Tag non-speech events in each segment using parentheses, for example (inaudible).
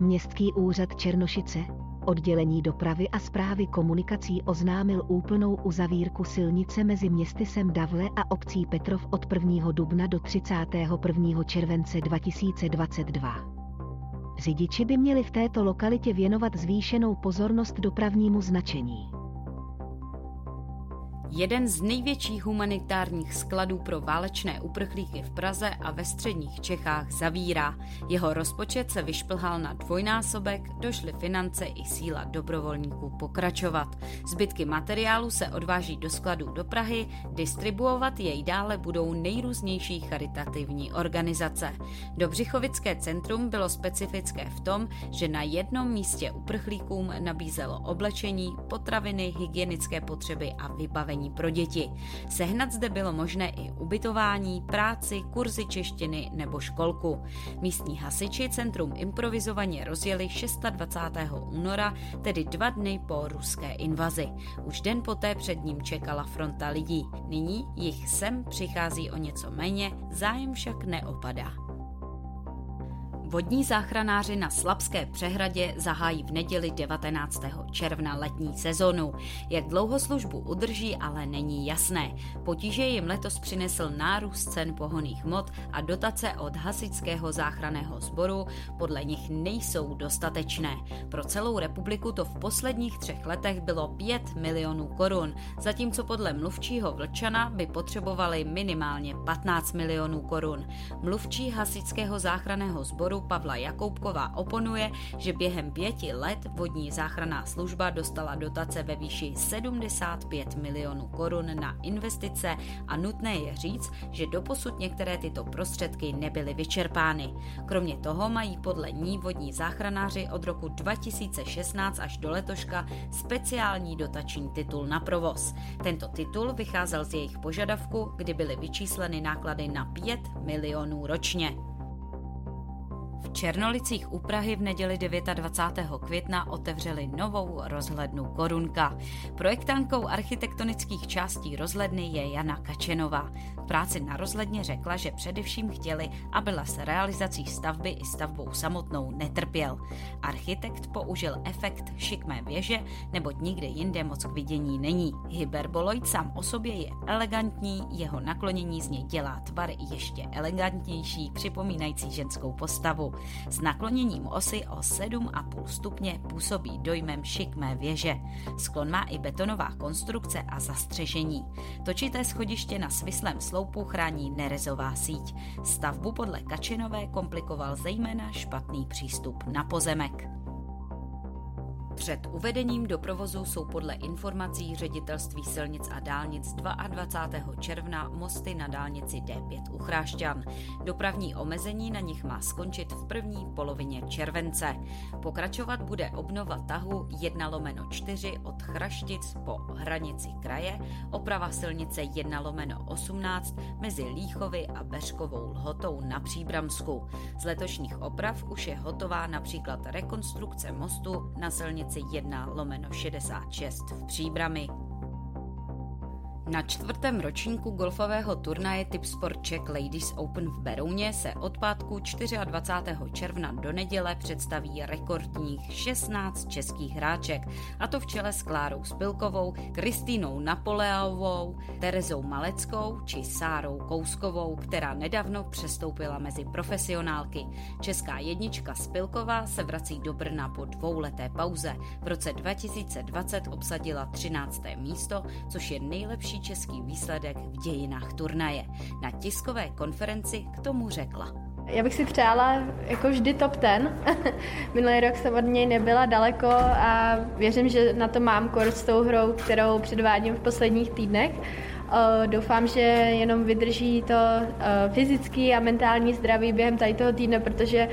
Městský úřad Černošice, oddělení dopravy a zprávy komunikací oznámil úplnou uzavírku silnice mezi městy Davle a obcí Petrov od 1. dubna do 31. července 2022. Řidiči by měli v této lokalitě věnovat zvýšenou pozornost dopravnímu značení. Jeden z největších humanitárních skladů pro válečné uprchlíky v Praze a ve středních Čechách zavírá. Jeho rozpočet se vyšplhal na dvojnásobek, došly finance i síla dobrovolníků pokračovat. Zbytky materiálu se odváží do skladů do Prahy, distribuovat jej dále budou nejrůznější charitativní organizace. Dobřichovické centrum bylo specifické v tom, že na jednom místě uprchlíkům nabízelo oblečení, potraviny, hygienické potřeby a vybavení vzdělávání pro děti. Sehnat zde bylo možné i ubytování, práci, kurzy češtiny nebo školku. Místní hasiči centrum improvizovaně rozjeli 26. února, tedy dva dny po ruské invazi. Už den poté před ním čekala fronta lidí. Nyní jich sem přichází o něco méně, zájem však neopadá. Vodní záchranáři na Slabské přehradě zahájí v neděli 19. června letní sezonu. Jak dlouho službu udrží, ale není jasné. Potíže jim letos přinesl nárůst cen pohoných hmot a dotace od hasičského záchranného sboru podle nich nejsou dostatečné. Pro celou republiku to v posledních třech letech bylo 5 milionů korun, zatímco podle mluvčího Vlčana by potřebovali minimálně 15 milionů korun. Mluvčí hasičského záchranného sboru Pavla Jakoubková oponuje, že během pěti let vodní záchranná služba dostala dotace ve výši 75 milionů korun na investice a nutné je říct, že doposud některé tyto prostředky nebyly vyčerpány. Kromě toho mají podle ní vodní záchranáři od roku 2016 až do letoška speciální dotační titul na provoz. Tento titul vycházel z jejich požadavku, kdy byly vyčísleny náklady na 5 milionů ročně. V Černolicích u Prahy v neděli 29. května otevřeli novou rozhlednu Korunka. Projektantkou architektonických částí rozhledny je Jana Kačenová. V práci na rozhledně řekla, že především chtěli, aby s realizací stavby i stavbou samotnou netrpěl. Architekt použil efekt šikmé věže, neboť nikde jinde moc k vidění není. Hyperboloid sám o sobě je elegantní, jeho naklonění z něj dělá tvar ještě elegantnější, připomínající ženskou postavu. S nakloněním osy o 7,5 stupně působí dojmem šikmé věže. Sklon má i betonová konstrukce a zastřešení. Točité schodiště na svislém sloupu chrání nerezová síť. Stavbu podle Kačinové komplikoval zejména špatný přístup na pozemek. Před uvedením do provozu jsou podle informací ředitelství silnic a dálnic 22. června mosty na dálnici D5 u Chrášťan. Dopravní omezení na nich má skončit v první polovině července. Pokračovat bude obnova tahu 1 lomeno 4 od Chraštic po hranici kraje, oprava silnice 1 lomeno 18 mezi Líchovy a Beřkovou lhotou na Příbramsku. Z letošních oprav už je hotová například rekonstrukce mostu na silnici silnici 1 lomeno 66 v Příbrami na čtvrtém ročníku golfového turnaje Tip Sport Czech Ladies Open v Berouně se od pátku 24. června do neděle představí rekordních 16 českých hráček, a to v čele s Klárou Spilkovou, Kristýnou Napoleovou, Terezou Maleckou či Sárou Kouskovou, která nedávno přestoupila mezi profesionálky. Česká jednička Spilková se vrací do Brna po dvouleté pauze. V roce 2020 obsadila 13. místo, což je nejlepší český výsledek v dějinách turnaje. Na tiskové konferenci k tomu řekla. Já bych si přála jako vždy top ten. (laughs) Minulý rok jsem od něj nebyla daleko a věřím, že na to mám kurz s tou hrou, kterou předvádím v posledních týdnech. Doufám, že jenom vydrží to fyzický a mentální zdraví během tady toho týdne, protože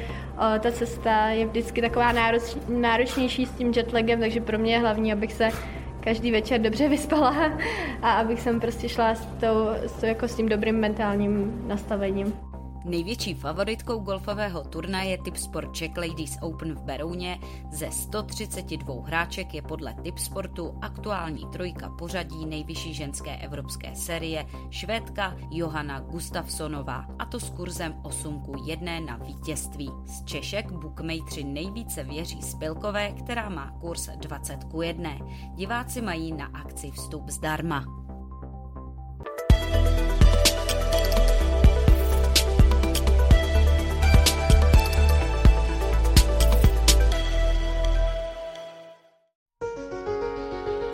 ta cesta je vždycky taková náročnější s tím jetlagem, takže pro mě je hlavní, abych se každý večer dobře vyspala a abych jsem prostě šla s, tou, s, tou, jako s tím dobrým mentálním nastavením. Největší favoritkou golfového turnaje Tipsport Czech Ladies Open v Berouně ze 132 hráček je podle Tipsportu aktuální trojka pořadí nejvyšší ženské evropské série švédka Johanna Gustafsonová a to s kurzem 8 k 1 na vítězství. Z Češek bookmakeri nejvíce věří Spilkové, která má kurz 20 k 1. Diváci mají na akci vstup zdarma.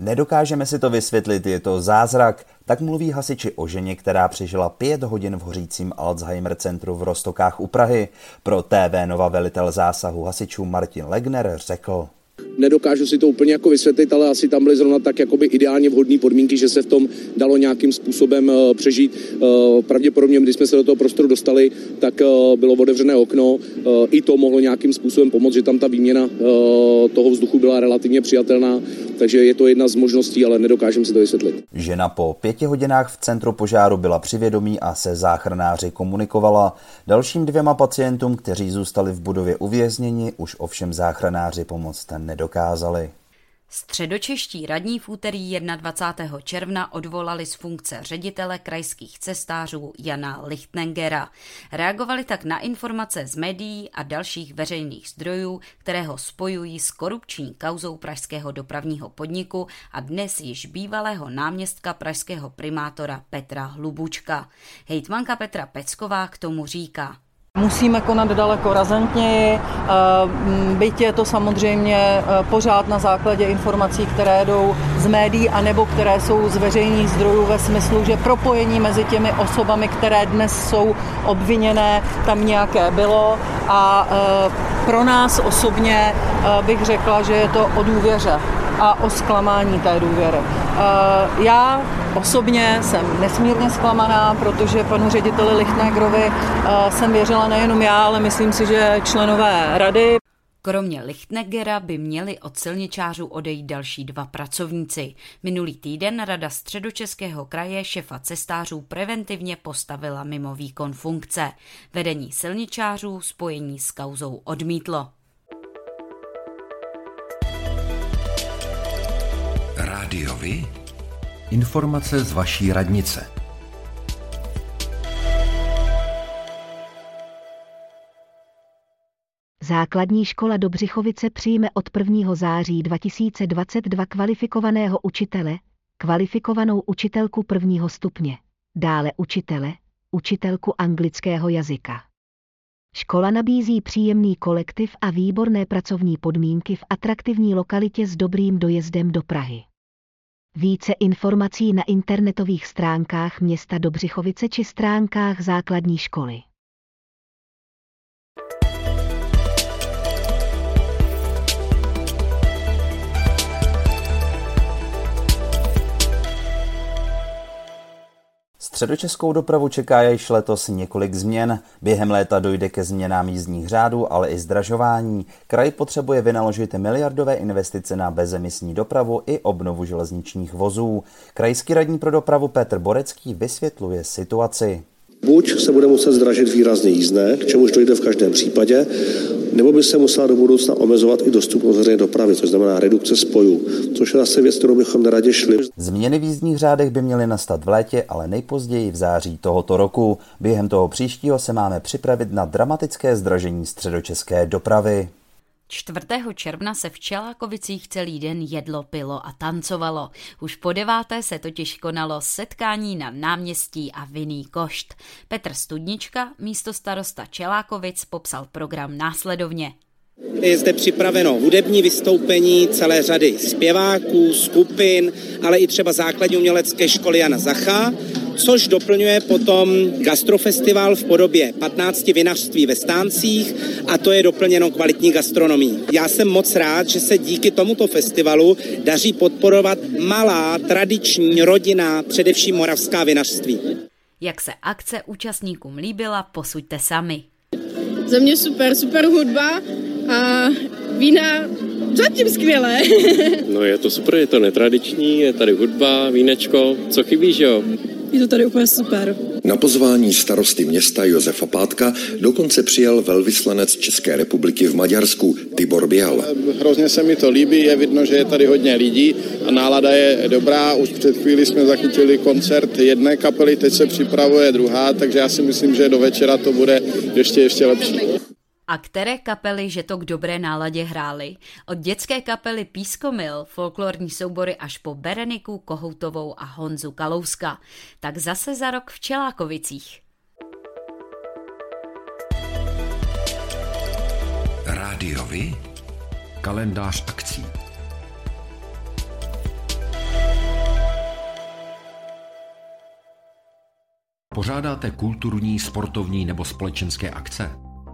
Nedokážeme si to vysvětlit, je to zázrak, tak mluví hasiči o ženě, která přežila pět hodin v hořícím Alzheimer centru v Rostokách u Prahy. Pro TV Nova velitel zásahu hasičů Martin Legner řekl. Nedokážu si to úplně jako vysvětlit, ale asi tam byly zrovna tak jakoby ideálně vhodné podmínky, že se v tom dalo nějakým způsobem uh, přežít. Uh, pravděpodobně, když jsme se do toho prostoru dostali, tak uh, bylo otevřené okno. I to mohlo nějakým způsobem pomoct, že tam ta výměna toho vzduchu byla relativně přijatelná, takže je to jedna z možností, ale nedokážem si to vysvětlit. Žena po pěti hodinách v centru požáru byla přivědomí a se záchranáři komunikovala. Dalším dvěma pacientům, kteří zůstali v budově uvězněni, už ovšem záchranáři pomoct nedokázali. Středočeští radní v úterý 21. června odvolali z funkce ředitele krajských cestářů Jana Lichtnengera. Reagovali tak na informace z médií a dalších veřejných zdrojů, které ho spojují s korupční kauzou pražského dopravního podniku a dnes již bývalého náměstka pražského primátora Petra Hlubučka. Hejtmanka Petra Pecková k tomu říká – Musíme konat daleko razantněji, eh, byť je to samozřejmě eh, pořád na základě informací, které jdou z médií anebo které jsou z veřejných zdrojů ve smyslu, že propojení mezi těmi osobami, které dnes jsou obviněné, tam nějaké bylo. A eh, pro nás osobně bych řekla, že je to o důvěře a o zklamání té důvěry. Já Osobně jsem nesmírně zklamaná, protože panu řediteli Lichtnegrovi eh, jsem věřila nejenom já, ale myslím si, že členové rady. Kromě Lichtnegera by měli od silničářů odejít další dva pracovníci. Minulý týden Rada středočeského kraje šefa cestářů preventivně postavila mimo výkon funkce. Vedení silničářů spojení s kauzou odmítlo. Rádiovi? Informace z vaší radnice. Základní škola Dobřichovice přijme od 1. září 2022 kvalifikovaného učitele, kvalifikovanou učitelku prvního stupně, dále učitele, učitelku anglického jazyka. Škola nabízí příjemný kolektiv a výborné pracovní podmínky v atraktivní lokalitě s dobrým dojezdem do Prahy. Více informací na internetových stránkách města Dobřichovice či stránkách základní školy. Středočeskou dopravu čeká již letos několik změn. Během léta dojde ke změnám jízdních řádů, ale i zdražování. Kraj potřebuje vynaložit miliardové investice na bezemisní dopravu i obnovu železničních vozů. Krajský radní pro dopravu Petr Borecký vysvětluje situaci. Buď se bude muset zdražit výrazně jízdné, k čemuž dojde v každém případě, nebo by se musela do budoucna omezovat i dostupnost veřejné dopravy, což znamená redukce spojů, což je zase věc, kterou bychom neradě šli. Změny v jízdních řádech by měly nastat v létě, ale nejpozději v září tohoto roku. Během toho příštího se máme připravit na dramatické zdražení středočeské dopravy. 4. června se v Čelákovicích celý den jedlo, pilo a tancovalo. Už po deváté se totiž konalo setkání na náměstí a vinný košt. Petr Studnička, místo starosta Čelákovic, popsal program následovně. Je zde připraveno hudební vystoupení celé řady zpěváků, skupin, ale i třeba základní umělecké školy Jana Zacha, což doplňuje potom gastrofestival v podobě 15 vinařství ve stáncích a to je doplněno kvalitní gastronomí. Já jsem moc rád, že se díky tomuto festivalu daří podporovat malá, tradiční, rodina, především moravská vinařství. Jak se akce účastníkům líbila, posuďte sami. Za mě super, super hudba a vína zatím skvělé. (laughs) no je to super, je to netradiční, je tady hudba, vínečko, co chybí, že jo? Je to tady úplně super. Na pozvání starosty města Josefa Pátka dokonce přijel velvyslanec České republiky v Maďarsku Tibor Běhal. Hrozně se mi to líbí, je vidno, že je tady hodně lidí a nálada je dobrá. Už před chvíli jsme zachytili koncert jedné kapely, teď se připravuje druhá, takže já si myslím, že do večera to bude ještě ještě lepší. A které kapely, že to k dobré náladě hrály? Od dětské kapely Pískomil, folklorní soubory až po Bereniku, Kohoutovou a Honzu Kalouska. Tak zase za rok v Čelákovicích. Rádiovi? Kalendář akcí. Pořádáte kulturní, sportovní nebo společenské akce?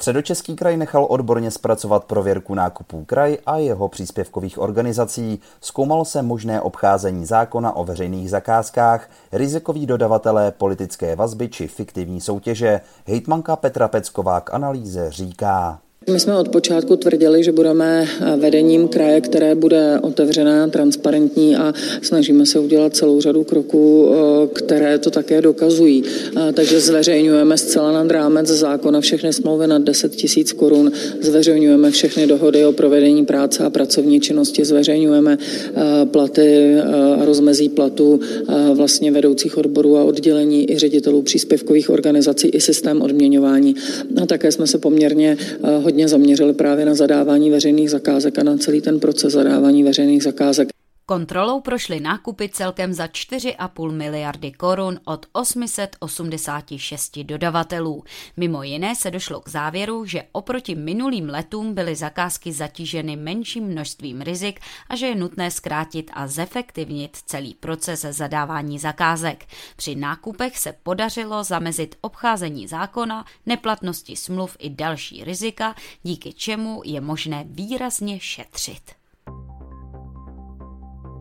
Středočeský kraj nechal odborně zpracovat prověrku nákupů kraj a jeho příspěvkových organizací. Zkoumalo se možné obcházení zákona o veřejných zakázkách, rizikoví dodavatelé, politické vazby či fiktivní soutěže. Hejtmanka Petra Pecková k analýze říká. My jsme od počátku tvrdili, že budeme vedením kraje, které bude otevřené, transparentní a snažíme se udělat celou řadu kroků, které to také dokazují. Takže zveřejňujeme zcela nad rámec zákona všechny smlouvy nad 10 tisíc korun, zveřejňujeme všechny dohody o provedení práce a pracovní činnosti, zveřejňujeme platy a rozmezí platů vlastně vedoucích odborů a oddělení i ředitelů příspěvkových organizací i systém odměňování. A také jsme se poměrně zaměřili právě na zadávání veřejných zakázek a na celý ten proces zadávání veřejných zakázek. Kontrolou prošly nákupy celkem za 4,5 miliardy korun od 886 dodavatelů. Mimo jiné se došlo k závěru, že oproti minulým letům byly zakázky zatíženy menším množstvím rizik a že je nutné zkrátit a zefektivnit celý proces zadávání zakázek. Při nákupech se podařilo zamezit obcházení zákona, neplatnosti smluv i další rizika, díky čemu je možné výrazně šetřit.